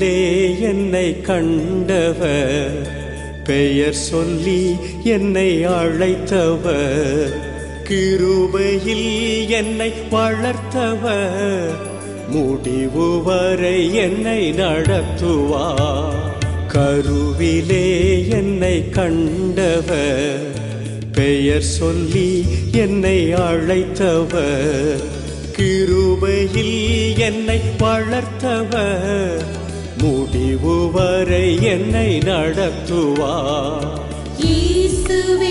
உள்ளே என்னை கண்டவர். பெயர் சொல்லி என்னை அழைத்தவர். கிருபையில் என்னை வளர்த்தவர். முடிவு வரை என்னை நடத்துவார். கருவிலே என்னை கண்டவர். பெயர் சொல்லி என்னை அழைத்தவர். கிருபையில் என்னை வளர்த்தவர். முடிவு வரை என்னை நடத்துவா? இயேசுவே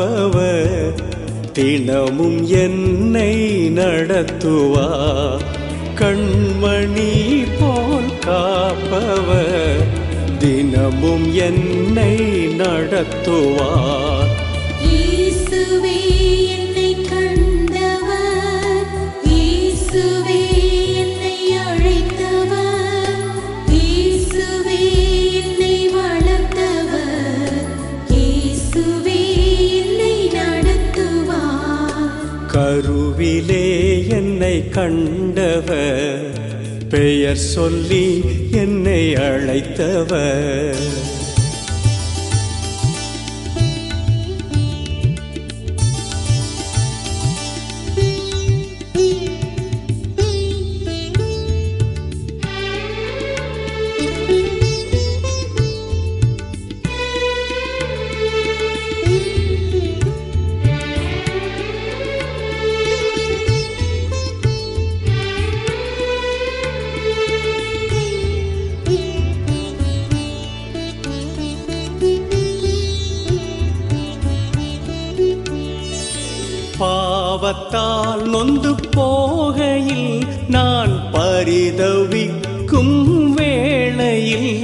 காப்பவர் தினமும் என்னை நடத்துவா. கண்மணி போல் காப்பவர் தினமும் என்னை நடத்துவார் என்னை கண்டவர் பெயர் சொல்லி என்னை அழைத்தவர். நொந்து போகையில் நான் பரிதவிக்கும் வேளையில்.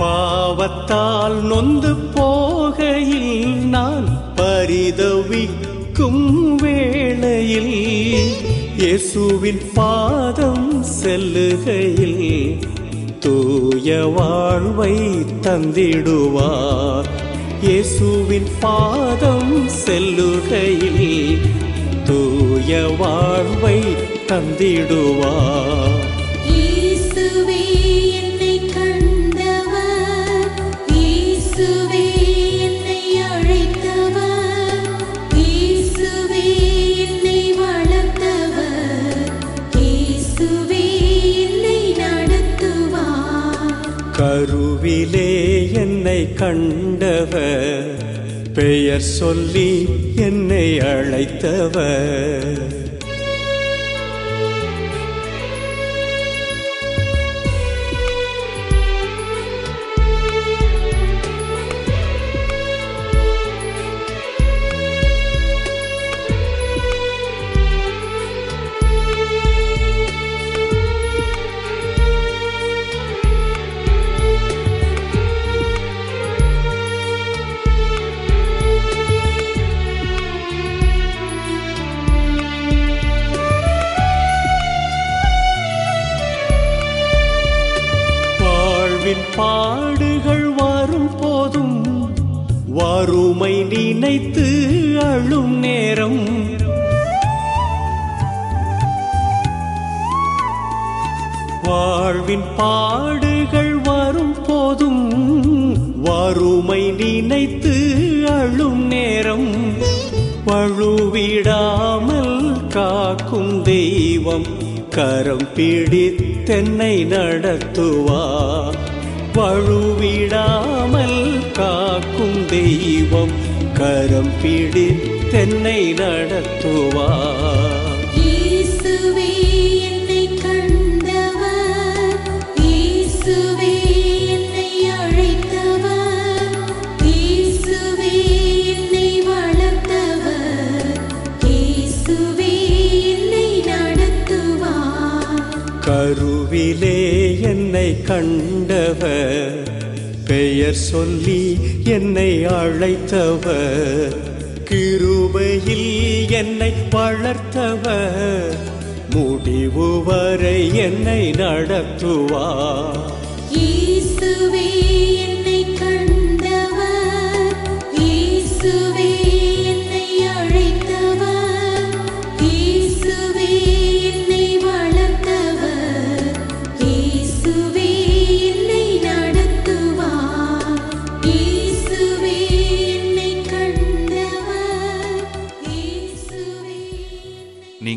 பாவத்தால் நொந்து போகையில் நான் பரிதவிக்கும் வேளையில். இயேசுவின் பாதம் செல்லுகையில் தூய வாழ்வை தந்திடுவார். இயேசுவின் பாதம் செல்லுகையில் தூய வாழ்வை தந்திடுவார். கருவிலே என்னை கண்டவர் பெயர் சொல்லி என்னை அழைத்தவர். நினைத்து அழும் நேரம். வாழ்வின் பாடுகள் வரும் போதும் வறுமை நினைத்து அழும் நேரம். பழுவிடாமல் காக்கும் தெய்வம் கரம் பிடித்தென்னை நடத்துவா. பழுவிடாமல் காக்கும் தெய்வம் கரம் இயேசுவே என்னை நடத்துவார். கருவிலே என்னை கண்டவர். பெயர் சொல்லி என்னை அழைத்தவர். கிருபையில் என்னை வளர்த்தவர். முடிவு வரை என்னை நடத்துவார்.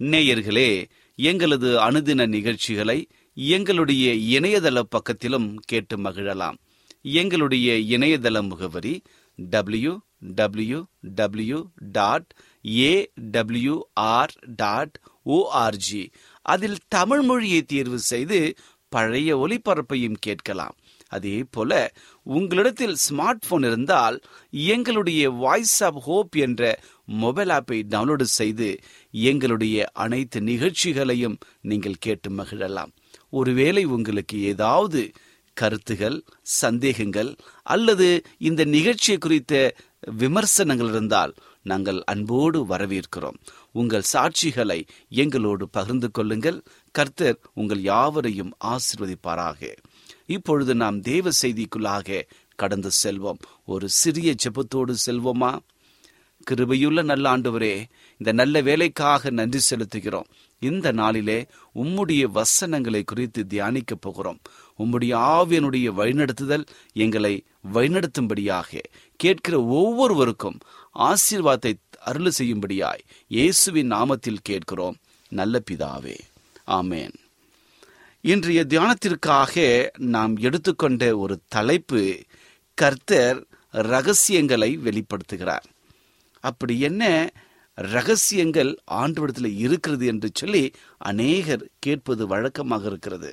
நேயர்களே எங்களது அனுதின நிகழ்ச்சிகளை எங்களுடைய இணையதள பக்கத்திலும் கேட்டு மகிழலாம். எங்களுடைய இணையதள முகவரி W W W dot A WR dot ORG அதில் தமிழ் மொழியை தேர்வு செய்து பழைய ஒளிபரப்பையும் கேட்கலாம். அதே போல உங்களிடத்தில் ஸ்மார்ட் போன் இருந்தால் எங்களுடைய வாய்ஸ் ஆப் ஹோப் என்ற மொபைல் ஆப்பை டவுன்லோடு செய்து எங்களுடைய அனைத்து நிகழ்ச்சிகளையும் நீங்கள் கேட்டு மகிழலாம். ஒருவேளை உங்களுக்கு ஏதாவது கருத்துகள் சந்தேகங்கள் அல்லது இந்த நிகழ்ச்சியை குறித்த விமர்சனங்கள் இருந்தால் நாங்கள் அன்போடு வரவேற்கிறோம். உங்கள் சாட்சிகளை எங்களோடு பகிர்ந்து கொள்ளுங்கள். கர்த்தர் உங்கள் யாவரையும் ஆசிர்வதிப்பாராக. இப்பொழுது நாம் தேவ செய்திக்குள்ளாக கடந்து செல்வோம். ஒரு சிறிய ஜெபத்தோடு செல்வோமா? கிருபையுள்ள நல்ல ஆண்டவரே இந்த நல்ல வேலைக்காக நன்றி செலுத்துகிறோம். இந்த நாளிலே உம்முடைய வசனங்களை குறித்து தியானிக்க போகிறோம். உம்முடைய ஆவியனுடைய வழிநடத்துதல் எங்களை வழிநடத்தும்படியாக கேட்கிற ஒவ்வொருவருக்கும் ஆசீர்வாதத்தை அருள் செய்யும்படியாய் இயேசுவின் நாமத்தில் கேட்கிறோம். நல்ல பிதாவே. ஆமேன். இன்றைய தியானத்திற்காக நாம் எடுத்துக்கொண்ட ஒரு தலைப்பு கர்த்தர் ரகசியங்களை வெளிப்படுத்துகிறார். அப்படி என்ன ரகசியங்கள் ஆண்டவரத்தில் இருக்கிறது என்று சொல்லி அநேகர் கேட்பது வழக்கமாக இருக்கிறது.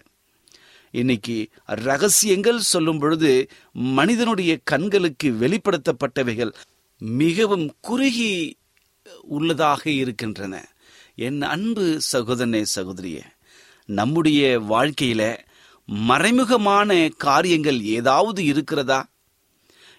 இன்னைக்கு ரகசியங்கள் சொல்லும் பொழுது மனிதனுடைய கண்களுக்கு வெளிப்படுத்தப்பட்டவைகள் மிகவும் குறுகி உள்ளதாக இருக்கின்றன. என் அன்பு சகோதரனே சகோதரிய நம்முடைய வாழ்க்கையில மறைமுகமான காரியங்கள் ஏதாவது இருக்கிறதா?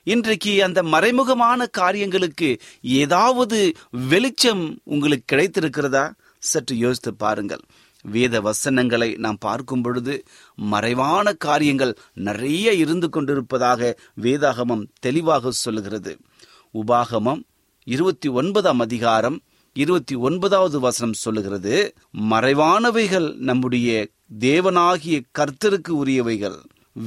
இன்றைக்கு அந்த மறைமுகமான காரியங்களுக்கு ஏதாவது வெளிச்சம் உங்களுக்கு கிடைத்திருக்கிறதா? சற்று யோசித்து பாருங்கள். வேத வசனங்களை நாம் பார்க்கும் பொழுது மறைவான காரியங்கள் நிறைய இருந்து கொண்டிருப்பதாக வேதாகமம் தெளிவாக சொல்லுகிறது. உபாகமம் இருபத்தி ஒன்பதாம் அதிகாரம் இருபத்தி ஒன்பதாவது வசனம் சொல்லுகிறது மறைவானவைகள் நம்முடைய தேவனாகிய கர்த்தருக்கு உரியவைகள்.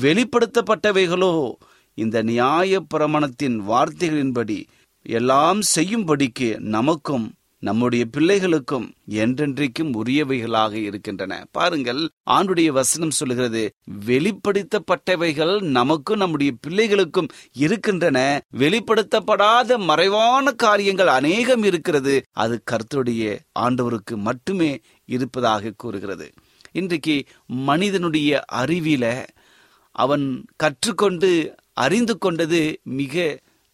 வெளிப்படுத்தப்பட்டவைகளோ இந்த நியாய பிரமாணத்தின் வார்த்தைகளின்படி எல்லாம் செய்யும்படிக்கு நமக்கும் நம்முடைய பிள்ளைகளுக்கும் என்றென்றைக்கும் உரியவைகளாக இருக்கின்றன. பாருங்கள் ஆண்டுடைய வசனம் சொல்லுகிறது வெளிப்படுத்தப்பட்டவைகள் நமக்கும் நம்முடைய பிள்ளைகளுக்கும் இருக்கின்றன. வெளிப்படுத்தப்படாத மறைவான காரியங்கள் அநேகம் இருக்கிறது. அது கர்த்தருடைய ஆண்டவருக்கு மட்டுமே இருப்பதாக கூறுகிறது. இன்றைக்கு மனிதனுடைய அறிவில அவன் கற்றுக்கொண்டு அறிந்து கொண்டது மிக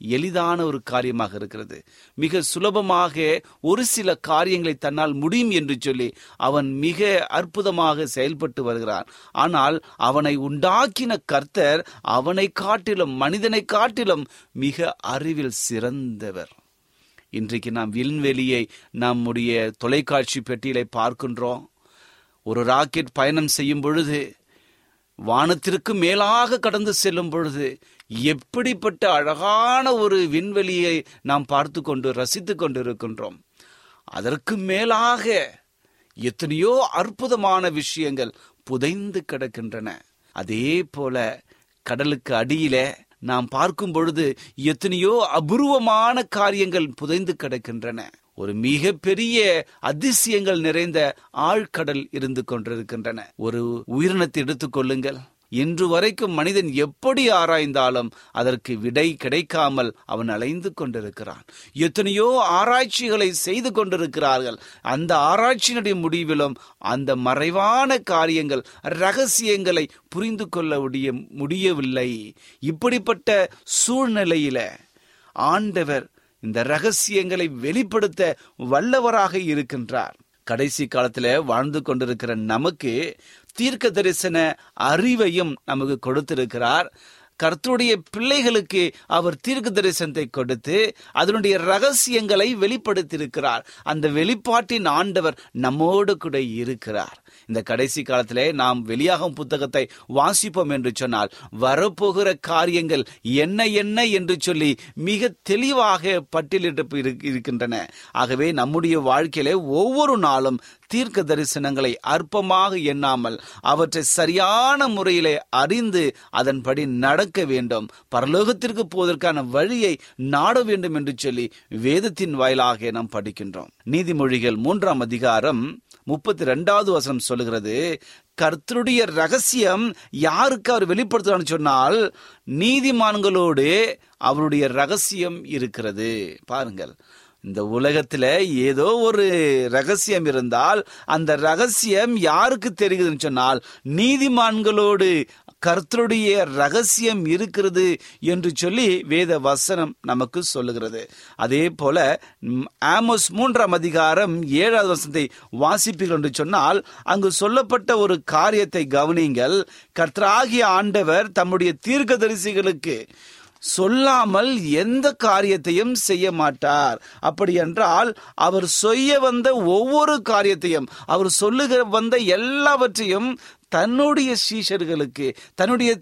எளிதான ஒரு காரியமாக இருக்கிறது. மிக சுலபமாக ஒரு சில காரியங்களை தன்னால் முடியும் என்று சொல்லி அவன் மிக அற்புதமாக செயல்பட்டு வருகிறான். ஆனால் அவனை உண்டாக்கின கர்த்தர் அவனை காட்டிலும் மனிதனை காட்டிலும் மிக அறிவில் சிறந்தவர். இன்றைக்கு நாம் விண்வெளியை நம்முடைய தொலைக்காட்சி பெட்டியிலை பார்க்கின்றோம். ஒரு ராக்கெட் பயணம் செய்யும் பொழுது வானத்திற்கு மேலாக கடந்து செல்லும் பொழுது எப்படிப்பட்ட அழகான ஒரு விண்வெளியை நாம் பார்த்து கொண்டு ரசித்து கொண்டு இருக்கின்றோம் அதற்கு மேலாக எத்தனையோ அற்புதமான விஷயங்கள் புதைந்து கிடக்கின்றன. அதே போல கடலுக்கு அடியில நாம் பார்க்கும் பொழுது எத்தனையோ அபூர்வமான காரியங்கள் புதைந்து கிடக்கின்றன. ஒரு மிக பெரிய அதிசயங்கள் நிறைந்த ஆழ்கடல் இருந்து கொண்டிருக்கின்றன. ஒரு உயிரினத்தை எடுத்துக்கொள்ளுங்கள் இன்று வரைக்கும் மனிதன் எப்படி ஆராய்ந்தாலும் அதற்கு விடை கிடைக்காமல் அவன் அலைந்து கொண்டிருக்கிறான். எத்தனையோ ஆராய்ச்சிகளை செய்து கொண்டிருக்கிறார்கள். அந்த ஆராய்ச்சியினுடைய முடிவிலும் அந்த மறைவான காரியங்கள் ரகசியங்களை புரிந்து கொள்ள முடியவில்லை. இப்படிப்பட்ட சூழ்நிலையில ஆண்டவர் இந்த ரகசியங்களை வெளிப்படுத்த வல்லவராக இருக்கின்றார். கடைசி காலத்தில் வாழ்ந்து கொண்டிருக்கிற நமக்கு தீர்க்க தரிசன அறிவையும் நமக்கு கொடுத்திருக்கிறார். கர்த்தருடைய பிள்ளைகளுக்கு அவர் தீர்க்க தரிசனத்தை கொடுத்து அதனுடைய ரகசியங்களை வெளிப்படுத்தியிருக்கிறார். அந்த வெளிப்பாட்டின் ஆண்டவர் நம்மோடு கூட இருக்கிறார். இந்த கடைசி காலத்திலே நாம் வெளியாகும் புத்தகத்தை வாசிப்போம் என்று சொன்னால் வரப்போகிற காரியங்கள் என்ன என்ன என்று சொல்லி மிக தெளிவாக பட்டியலிட்டு இருக்கின்றன. ஆகவே நம்முடைய வாழ்க்கையிலே ஒவ்வொரு நாளும் தீர்க்க தரிசனங்களை அற்பமாக எண்ணாமல் அவற்றை சரியான முறையிலே அறிந்து அதன்படி நடக்க வேண்டும். பரலோகத்திற்கு போவதற்கான வழியை நாட வேண்டும் என்று சொல்லி வேதத்தின் வாயிலாக நாம் படிக்கின்றோம். நீதிமொழிகள் மூன்றாம் அதிகாரம் முப்பத்தி ரெண்டாவது வசனம் சொல்லுகிறது கர்த்தருடைய ரகசியம் யாருக்கு அவர் வெளிப்படுத்துறான்னு சொன்னால் நீதிமான்களோடு அவருடைய ரகசியம் இருக்கிறது. பாருங்கள் இந்த உலகத்துல ஏதோ ஒரு ரகசியம் இருந்தால் அந்த ரகசியம் யாருக்கு தெரியுதுன்னு சொன்னால் நீதிமான்களோடு கர்த்தருடைய ரகசியம் இருக்கிறது என்று சொல்லி வேத வசனம் நமக்கு சொல்லுகிறது. அதே போல ஆமோஸ் மூன்றாம் அதிகாரம் ஏழாவது வசனத்தை வாசிப்பீர்கள் என்று சொன்னால் அங்கு சொல்லப்பட்ட ஒரு காரியத்தை கவனிங்கள் கர்த்தராகிய ஆண்டவர் தம்முடைய தீர்க்கதரிசிகளுக்கு சொல்லாமல் எந்த காரியத்தையும் செய்ய மாட்டார். அப்படி என்றால் அவர் செய்ய வந்த ஒவ்வொரு காரியத்தையும் அவர் சொல்லுகிற வந்த எல்லாவற்றையும் தன்னுடைய சீஷர்களுக்கு தன்னுடைய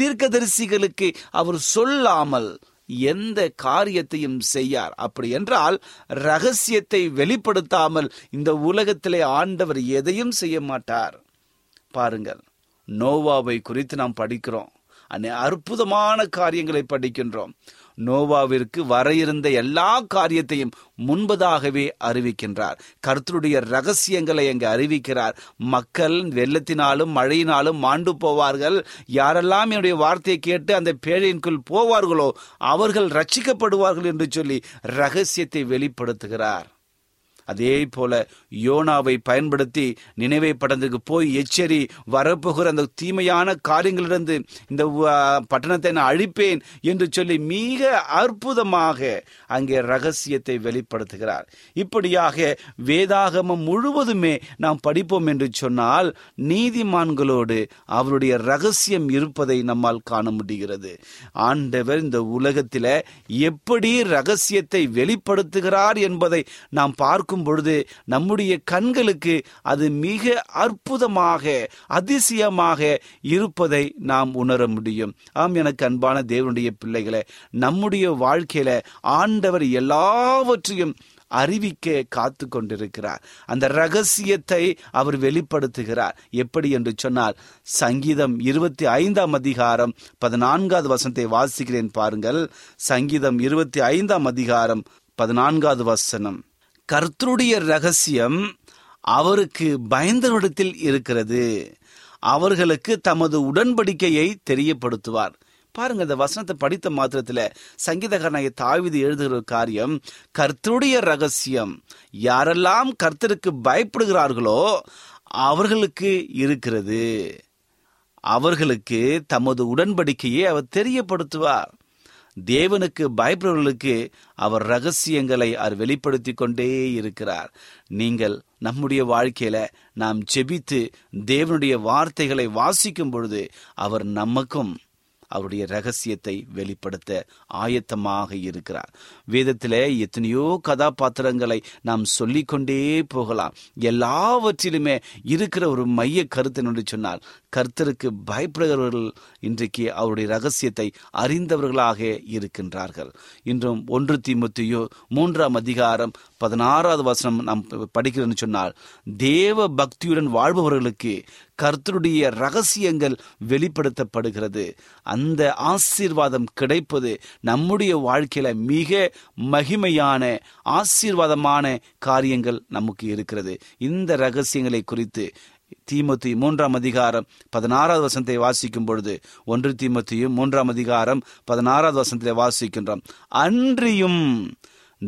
தீர்க்கதரிசிகளுக்கு அவர் சொல்லாமல் எந்த காரியத்தையும் செய்யார். அப்படி என்றால் ரகசியத்தை வெளிப்படுத்தாமல் இந்த உலகத்திலே ஆண்டவர் எதையும் செய்ய மாட்டார். பாருங்கள் நோவாவை குறித்து நாம் படிக்கிறோம். அற்புதமான காரியங்களை படிக்கின்றோம். நோவாவிற்கு வர இருந்த எல்லா காரியத்தையும் முன்பதாகவே அறிவிக்கின்றார். கர்த்தருடைய ரகசியங்களை அங்கு அறிவிக்கிறார். மக்கள் வெள்ளத்தினாலும் மழையினாலும் மாண்டு போவார்கள். யாரெல்லாம் என்னுடைய வார்த்தையை கேட்டு அந்த பேழையின்குள் போவார்களோ அவர்கள் ரட்சிக்கப்படுவார்கள் என்று சொல்லி ரகசியத்தை வெளிப்படுத்துகிறார். அதே போல யோனாவை பயன்படுத்தி நினைவை படத்துக்கு போய் எச்சரி வரப்போகிற அந்த தீமையான காரியங்களிலிருந்து இந்த பட்டணத்தை நான் அழிப்பேன் என்று சொல்லி மிக அற்புதமாக அங்கே ரகசியத்தை வெளிப்படுத்துகிறார். இப்படியாக வேதாகமம் முழுவதுமே நாம் படிப்போம் என்று சொன்னால் நீதிமான்களோடு அவருடைய ரகசியம் இருப்பதை நம்மால் காண முடிகிறது. ஆண்டவர் இந்த உலகத்தில் எப்படி ரகசியத்தை வெளிப்படுத்துகிறார் என்பதை நாம் பார்க்கும் பொழுது நம்முடைய கண்களுக்கு அது மிக அற்புதமாக அதிசயமாக இருப்பதை நாம் உணர முடியும். ஆம் எனக்கு அன்பான தேவனுடைய பிள்ளைகளை நம்முடைய வாழ்க்கையில ஆண்டவர் எல்லாவற்றையும் அறிவிக்க காத்து கொண்டிருக்கிறார். அந்த ரகசியத்தை அவர் வெளிப்படுத்துகிறார். எப்படி என்று சொன்னால் சங்கீதம் இருபத்தி ஐந்தாம் அதிகாரம் பதினான்காவது வசனத்தை வாசிக்கிறேன் பாருங்கள். சங்கீதம் இருபத்தி ஐந்தாம் அதிகாரம் பதினான்காவது வசனம். கர்த்தருடைய ரகசியம் அவருக்கு பயந்தவரிடத்தில் இருக்கிறது. அவர்களுக்கு தமது உடன்படிக்கையை தெரியப்படுத்துவார். பாருங்க இந்த வசனத்தை படித்த மாத்திரத்துல சங்கீதகரனாய தாவிது எழுதுகிற காரியம் கர்த்தருடைய ரகசியம் யாரெல்லாம் கர்த்தருக்கு பயப்படுகிறார்களோ அவர்களுக்கு இருக்கிறது. அவர்களுக்கு தமது உடன்படிக்கையை அவர் தெரியப்படுத்துவார். தேவனுக்கு பயப்படுவர்களுக்கு அவர் ரகசியங்களை அவர் வெளிப்படுத்தி கொண்டே இருக்கிறார். நீங்கள் நம்முடைய வாழ்க்கையில நாம் செபித்து தேவனுடைய வார்த்தைகளை வாசிக்கும் பொழுது அவர் நமக்கும் அவருடைய ரகசியத்தை வெளிப்படுத்த ஆயத்தமாக இருக்கிறார். வேதத்திலே எத்தனையோ கதாபாத்திரங்களை நாம் சொல்லிக்கொண்டே போகலாம். எல்லாவற்றிலுமே இருக்கிற ஒரு மைய கருத்து என்று சொன்னால் கர்த்தருக்கு பயப்படுகிறவர்கள் இன்றைக்கு அவருடைய ரகசியத்தை அறிந்தவர்களாக இருக்கின்றார்கள். இன்றும் ஒன்று திமுத்தியோ மூன்றாம் அதிகாரம் பதினாறாவது வசனம் நாம் படிக்கிறேன்னு சொன்னால் தேவ பக்தியுடன் வாழ்பவர்களுக்கு கர்த்தருடைய ரகசியங்கள் வெளிப்படுத்தப்படுகிறது. அந்த ஆசீர்வாதம் கிடைப்பது நம்முடைய வாழ்க்கையில மிக மகிமையான ஆசீர்வாதமான காரியங்கள் நமக்கு இருக்கிறது. இந்த ரகசியங்களை குறித்து தீமத்தி மூன்றாம் அதிகாரம் பதினாறாவது வசனத்தை வாசிக்கும் பொழுது ஒன்று தீமத்தியும் மூன்றாம் அதிகாரம் பதினாறாவது வசனத்தை வாசிக்கின்றோம். அன்றியும்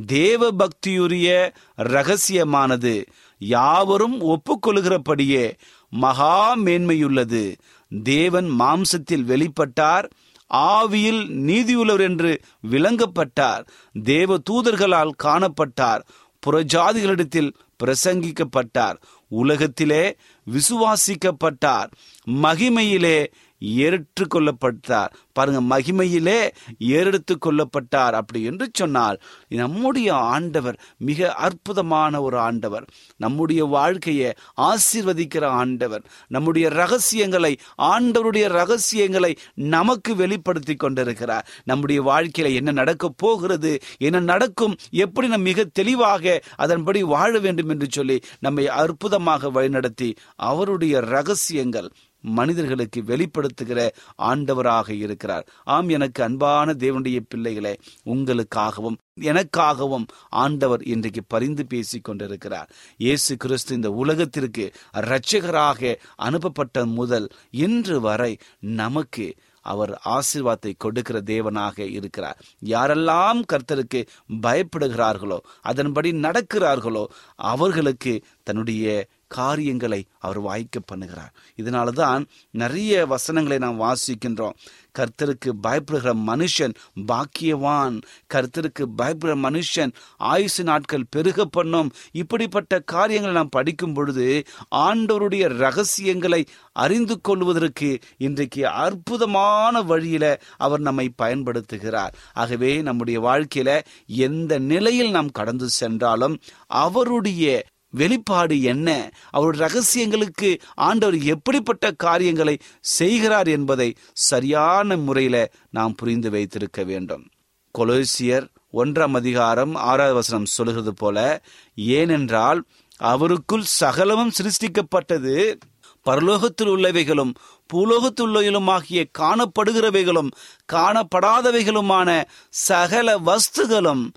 தேவ பக்தியுரிய ரகசியமானது யாவரும் ஒப்புக்கொள்கிறபடியே மகா மேன்மையுள்ளது. தேவன் மாம்சத்தில் வெளிப்பட்டார் ஆவியில் நீதியுள்ளவர் என்று விளங்கப்பட்டார் தேவ தூதர்களால் காணப்பட்டார் புறஜாதிகளிடத்தில் பிரசங்கிக்கப்பட்டார். உலகத்திலே விசுவாசிக்கப்பட்டார். மகிமையிலே ஏற்றுக்கொள்ளப்பட்டார். பாருங்க மகிமையிலே ஏறெடுத்து கொள்ளப்பட்டார் அப்படி என்று சொன்னால் நம்முடைய ஆண்டவர் மிக அற்புதமான ஒரு ஆண்டவர். நம்முடைய வாழ்க்கையை ஆசீர்வதிக்கிற ஆண்டவர். நம்முடைய ரகசியங்களை ஆண்டவருடைய ரகசியங்களை நமக்கு வெளிப்படுத்தி கொண்டிருக்கிறார். நம்முடைய வாழ்க்கையில என்ன நடக்க போகிறது என்ன நடக்கும் எப்படி நம் மிக தெளிவாக அதன்படி வாழ வேண்டும் என்று சொல்லி நம்மை அற்புதமாக வழிநடத்தி அவருடைய ரகசியங்கள் மனிதர்களுக்கு வெளிப்படுத்துகிற ஆண்டவராக இருக்கிறார். ஆம் எனக்கு அன்பான தேவனுடைய பிள்ளைகளே உங்களுக்காகவும் எனக்காகவும் ஆண்டவர் இன்றைக்கு பரிந்து பேசிக் கொண்டிருக்கிறார். இயேசு கிறிஸ்து இந்த உலகத்திற்கு இரட்சகராக அனுப்பப்பட்ட முதல் இன்று வரை நமக்கு அவர் ஆசீர்வாதத்தை கொடுக்கிற தேவனாக இருக்கிறார். யாரெல்லாம் கர்த்தருக்கு பயப்படுகிறார்களோ அதன்படி நடக்கிறார்களோ அவர்களுக்கு தன்னுடைய காரியங்களை அவர் வாய்க்க பண்ணுகிறார். இதனால தான் நிறைய வசனங்களை நாம் வாசிக்கின்றோம். கர்த்தருக்கு பயப்படுகிற மனுஷன் பாக்கியவான். கர்த்தருக்கு பயப்படுகிற மனுஷன் ஆயுசு நாட்கள் பெருக பண்ணும். இப்படிப்பட்ட காரியங்களை நாம் படிக்கும் பொழுது ஆண்டவருடைய ரகசியங்களை அறிந்து கொள்வதற்கு இன்றைக்கு அற்புதமான வழியில அவர் நம்மை பயன்படுத்துகிறார். ஆகவே நம்முடைய வாழ்க்கையில எந்த நிலையில் நாம் கடந்து சென்றாலும் அவருடைய வெளிப்பாடு என்ன? அவருடைய ரகசியங்களுக்கு ஆண்டவர் எப்படிப்பட்ட காரியங்களை செய்கிறார் என்பதை சரியான முறையில நாம் புரிந்து வைத்திருக்க வேண்டும். கொலோசியர் ஒன்றாம் அதிகாரம் ஆறாவது வசனம் சொல்கிறது போல ஏனென்றால் அவருக்குள் சகலமும் சிருஷ்டிக்கப்பட்டது. பரலோகத்தில் உள்ளவைகளும் பூலோகத்தில் காணப்படுகிறவைகளும் காணப்படாதவைகளுமான சகல வஸ்துகளும்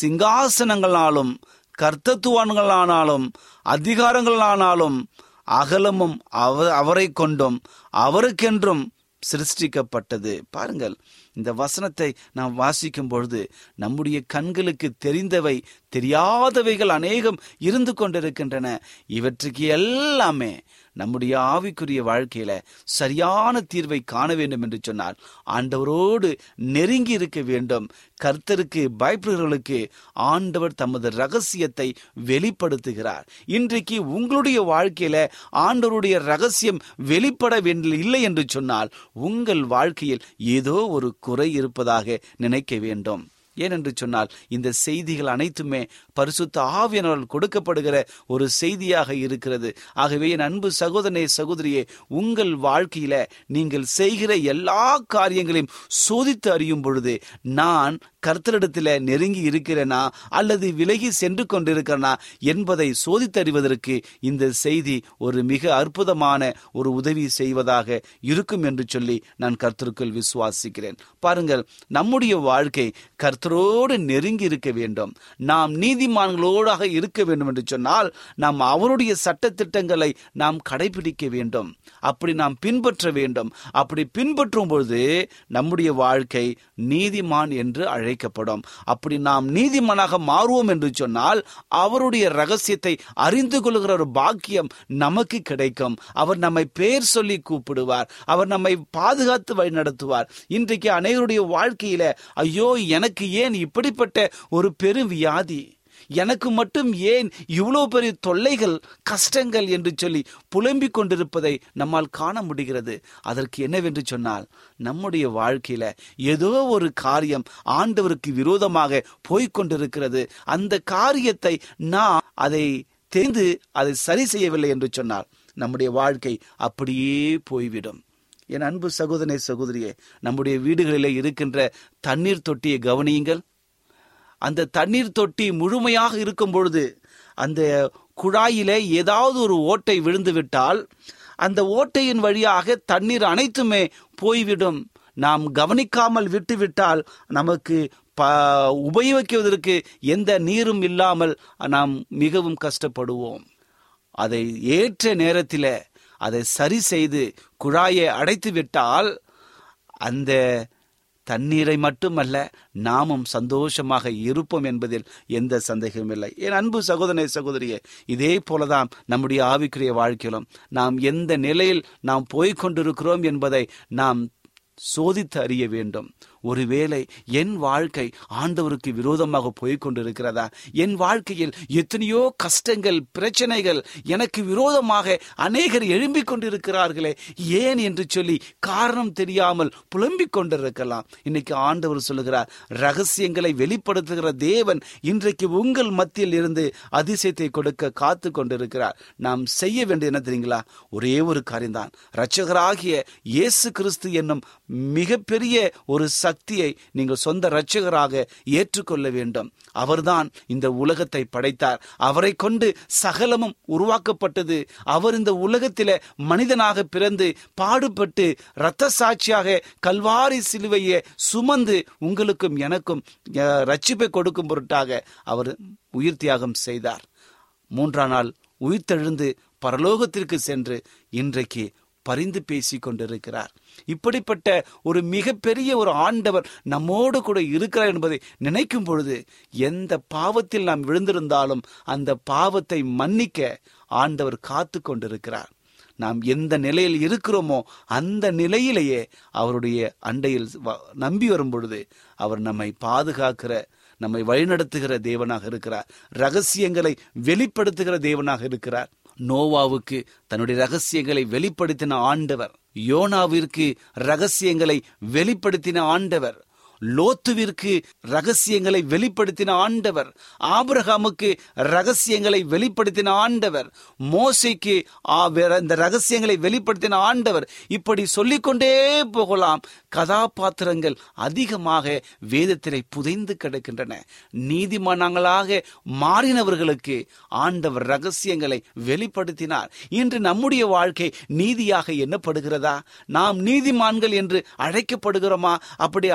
சிங்காசனங்களாலும் கர்த்தத்துவான்களானாலும் அதிகாரங்களானாலும் அகலமும் அவ அவரை கொண்டும் அவருக்கென்றும் சிருஷ்டிக்கப்பட்டது. பாருங்கள் இந்த வசனத்தை நாம் வாசிக்கும் பொழுது நம்முடைய கண்களுக்கு தெரிந்தவை தெரியாதவைகள் அநேகம் இருந்து கொண்டிருக்கின்றன. இவற்றுக்கு எல்லாமே நம்முடைய ஆவிக்குரிய வாழ்க்கையில சரியான தீர்வை காண வேண்டும் என்று சொன்னால் ஆண்டவரோடு நெருங்கி இருக்க வேண்டும். கர்த்தருக்கு பயப்படுகிறவர்களுக்கு ஆண்டவர் தமது ரகசியத்தை வெளிப்படுத்துகிறார். இன்றைக்கு உங்களுடைய வாழ்க்கையில ஆண்டவருடைய ரகசியம் வெளிப்பட வேண்டிய இல்லை என்று சொன்னால் உங்கள் வாழ்க்கையில் ஏதோ ஒரு குறை இருப்பதாக நினைக்க வேண்டும். ஏனென்று சொன்னால் இந்த செய்திகள் அனைத்துமே பரிசுத்த ஆவியனால் கொடுக்கப்படுகிற ஒரு செய்தியாக இருக்கிறது. ஆகவே என் அன்பு சகோதரனே சகோதரியே உங்கள் வாழ்க்கையில நீங்கள் செய்கிற எல்லா காரியங்களையும் சோதித்து அறியும் பொழுது நான் கர்த்தரிடத்தில் நெருங்கி இருக்கிறேனா? அல்லது விலகி சென்று கொண்டிருக்கிறனா? என்பதை சோதித்தறிவதற்கு இந்த செய்தி ஒரு மிக அற்புதமான ஒரு உதவி செய்வதாக இருக்கும் என்று சொல்லி நான் கர்த்தருக்குள் விசுவாசிக்கிறேன். பாருங்கள் நம்முடைய வாழ்க்கை கர்த்த கர்த்தரோடு நெருங்கி இருக்க வேண்டும். நாம் நீதிமான்களோடாக இருக்க வேண்டும் என்று சொன்னால் நாம் அவருடைய சட்டத்திட்டங்களை நாம் கடைபிடிக்க வேண்டும். அப்படி நாம் பின்பற்ற வேண்டும். அப்படி பின்பற்றும் பொழுது நம்முடைய வாழ்க்கை நீதிமான் என்று அழைக்கப்படும். அப்படி நாம் நீதிமானாக மாறுவோம் என்று சொன்னால் அவருடைய ரகசியத்தை அறிந்து கொள்கிற ஒரு பாக்கியம் நமக்கு கிடைக்கும். அவர் நம்மை பேர் சொல்லி கூப்பிடுவார். அவர் நம்மை பாதுகாத்து வழி நடத்துவார் இன்றைக்கு அனைவருடைய வாழ்க்கையில ஐயோ எனக்கு ஏன் இப்படிப்பட்ட ஒரு பெரும் வியாதி? எனக்கு மட்டும் ஏன் இவ்வளோ பெரிய தொல்லைகள் கஷ்டங்கள் என்று சொல்லி புலம்பிக் கொண்டிருப்பதை நம்மால் காண முடிகிறது? அதற்கு என்னவென்று சொன்னால் நம்முடைய வாழ்க்கையில ஏதோ ஒரு காரியம் ஆண்டவருக்கு விரோதமாக போய்கொண்டிருக்கிறது அந்த காரியத்தை நாம் அதை தெரிந்து அதை சரி செய்யவில்லை என்று சொன்னால் நம்முடைய வாழ்க்கை அப்படியே போய்விடும். என் அன்பு சகோதரனை சகோதரியே நம்முடைய வீடுகளிலே இருக்கின்ற தண்ணீர் தொட்டியை கவனியுங்கள். அந்த தண்ணீர் தொட்டி முழுமையாக இருக்கும் பொழுது அந்த குழாயிலே ஏதாவது ஒரு ஓட்டை விழுந்து விட்டால் அந்த ஓட்டையின் வழியாக தண்ணீர் அனைத்துமே போய்விடும். நாம் கவனிக்காமல் விட்டுவிட்டால் நமக்கு ப உபயோகிக்குவதற்கு எந்த நீரும் இல்லாமல் நாம் மிகவும் கஷ்டப்படுவோம். அதை ஏற்ற நேரத்தில் அதை சரி செய்து குழாயை அடைத்து விட்டால் அந்த தண்ணீரை மட்டுமல்ல நாமும் சந்தோஷமாக இருப்போம் என்பதில் எந்த சந்தேகமும் இல்லை. என் அன்பு சகோதரனை சகோதரியே இதே போலதான் நம்முடைய ஆவிக்குரிய வாழ்க்கையிலும் நாம் எந்த நிலையில் நாம் போய்கொண்டிருக்கிறோம் என்பதை நாம் சோதித்து அறிய வேண்டும். ஒருவேளை என் வாழ்க்கை ஆண்டவருக்கு விரோதமாக போய்கொண்டிருக்கிறதா என் வாழ்க்கையில் எத்தனையோ கஷ்டங்கள் பிரச்சனைகள் எனக்கு விரோதமாக அநேகர் எழும்பிக் கொண்டிருக்கிறார்களே ஏன் என்று சொல்லி காரணம் தெரியாமல் புலம்பிக் கொண்டிருக்கலாம். இன்னைக்கு ஆண்டவர் சொல்லுகிறார் ரகசியங்களை வெளிப்படுத்துகிற தேவன் இன்றைக்கு உங்கள் மத்தியில் இருந்து அதிசயத்தை கொடுக்க காத்து கொண்டிருக்கிறார். நாம் செய்ய வேண்டிய என்ன தெரியுங்களா? ஒரே ஒரு காரியம்தான். இரட்சகராகிய இயேசு கிறிஸ்து என்னும் மிகப்பெரிய ஒரு சக்தியை நீங்கள் சொந்த இரட்சகராக ஏற்றுக்கொள்ள வேண்டும். அவர்தான் இந்த உலகத்தை படைத்தார். அவரை கொண்டு சகலமும் உருவாக்கப்பட்டது. அவர் இந்த உலகத்தில மனிதனாக பிறந்து பாடுபட்டு இரத்த சாட்சியாக கல்வாரி சிலுவையை சுமந்து உங்களுக்கும் எனக்கும் ரட்சிப்பை கொடுக்கும் பொருட்டாக அவர் உயிர் தியாகம் செய்தார். மூன்றாம் நாள் உயிர்த்தெழுந்து பரலோகத்திற்கு சென்று இன்றைக்கு பரிந்து பேசி கொண்டிருக்கிறார். இப்படிப்பட்ட ஒரு மிகப்பெரிய ஒரு ஆண்டவர் நம்மோடு கூட இருக்கிறார் என்பதை நினைக்கும் பொழுது எந்த பாவத்தில் நாம் விழுந்திருந்தாலும் அந்த பாவத்தை மன்னிக்க ஆண்டவர் காத்து கொண்டிருக்கிறார். நாம் எந்த நிலையில் இருக்கிறோமோ அந்த நிலையிலேயே அவருடைய அண்டையில் நம்பி வரும் பொழுது அவர் நம்மை பாதுகாக்கிற நம்மை வழிநடத்துகிற தேவனாக இருக்கிறார். ரகசியங்களை வெளிப்படுத்துகிற தேவனாக இருக்கிறார். நோவாவுக்கு தன்னுடைய ரகசியங்களை வெளிப்படுத்தின ஆண்டவர். யோனாவிற்கு ரகசியங்களை வெளிப்படுத்தின ஆண்டவர். லோத்துவிற்கு ரகசியங்களை வெளிப்படுத்தின ஆண்டவர் ஆபிரகாமுக்கு ரகசியங்களை வெளிப்படுத்தின ஆண்டவர் மோசைக்கு இந்த ரகசியங்களை வெளிப்படுத்தின ஆண்டவர். இப்படி சொல்லிக்கொண்டே போகலாம். கதாபாத்திரங்கள் அதிகமாக வேதத்திலே புதைந்து கிடக்கின்றன. நீதிமானங்களாக மாறினவர்களுக்கு ஆண்டவர் ரகசியங்களை வெளிப்படுத்தினார். இன்று நம்முடைய வாழ்க்கை நீதியாக எண்ணப்படுகிறதா? நாம் நீதிமான்கள் என்று அழைக்கப்படுகிறோமா? அப்படி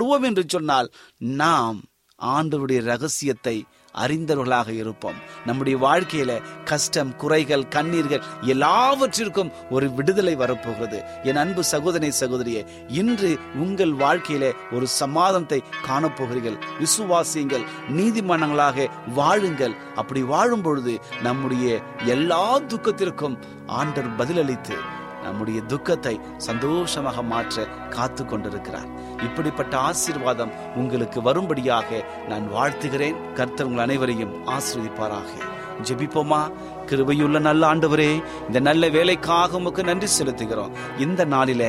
செயல்படுவோம் என்று சொன்னால் நாம் ஆண்டவருடைய ரகசியத்தை அறிந்தவர்களாக இருப்போம். நம்முடைய வாழ்க்கையில கஷ்டம் குறைகள் கண்ணீர்கள் எல்லாவற்றிற்கும் ஒரு விடுதலை வரப்போகிறது. என் அன்பு சகோதரி சகோதரியே இன்று உங்கள் வாழ்க்கையில ஒரு சமாதானத்தை காணப்போகிறீர்கள். விசுவாசியுங்கள் நீதிமன்றங்களாக வாழுங்கள். அப்படி வாழும் பொழுது நம்முடைய எல்லா துக்கத்திற்கும் ஆண்டர் பதிலளித்து நம்முடைய துக்கத்தை சந்தோஷமாக மாற்ற காத்து கொண்டிருக்கிறார். இப்படிப்பட்ட ஆசீர்வாதம் உங்களுக்கு வரும்படியாக நான் வாழ்த்துகிறேன். கர்த்தர் உங்கள் அனைவரையும் ஆசிரியப்பாராக ஜெபிப்போமா? கிருபையுள்ள நல்ல ஆண்டவரே இந்த நல்ல வேலைக்காக உமக்கு நன்றி செலுத்துகிறோம். இந்த நாளில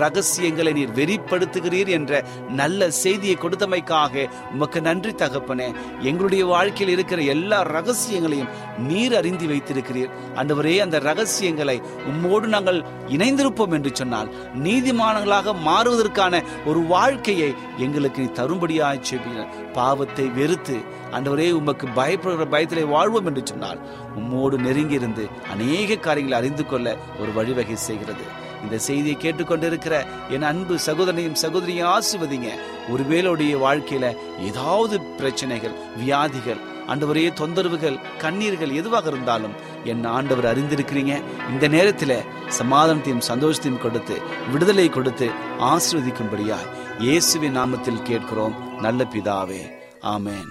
ரகசியங்களை நீர் வெறிப்படுத்துகிறீர் என்ற நல்ல செய்தியை கொடுத்தமைக்காக உமக்கு நன்றி தகப்பனே. எங்களுடைய வாழ்க்கையில் இருக்கிற எல்லா ரகசியங்களையும் நீர் அறிந்து வைத்திருக்கிறீர். ஆண்டவரே அந்த ரகசியங்களை உம்மோடு நாங்கள் இணைந்திருப்போம் என்று சொன்னால் நீதிமானங்களாக மாறுவதற்கான ஒரு வாழ்க்கையை எங்களுக்கு நீ தரும்படியாக பாவத்தை வெறுத்து ஆண்டவரே உமக்கு பயப்படுகிற பயத்திலே வாழ்வோம் என்று சொன்னால் உம்மோடு நெருங்கி இருந்து அநேக காரியங்களை அறிந்து கொள்ள ஒரு வழிவகை செய்கிறது. இந்த செய்தியை கேட்டுக்கொண்டிருக்கிற என் அன்பு சகோதரனையும் சகோதரியும் ஆசிர்வதிங்க. ஒருவேளுடைய வாழ்க்கையில ஏதாவது பிரச்சனைகள் வியாதிகள் ஆண்டவரே தொந்தரவுகள் கண்ணீர்கள் எதுவாக இருந்தாலும் என் ஆண்டவர் அறிந்திருக்கிறீங்க. இந்த நேரத்தில் சமாதானத்தையும் சந்தோஷத்தையும் கொடுத்து விடுதலை கொடுத்து ஆசிர்வதிக்கும்படியா இயேசுவின் நாமத்தில் கேட்கிறோம். நல்ல பிதாவே. ஆமேன்.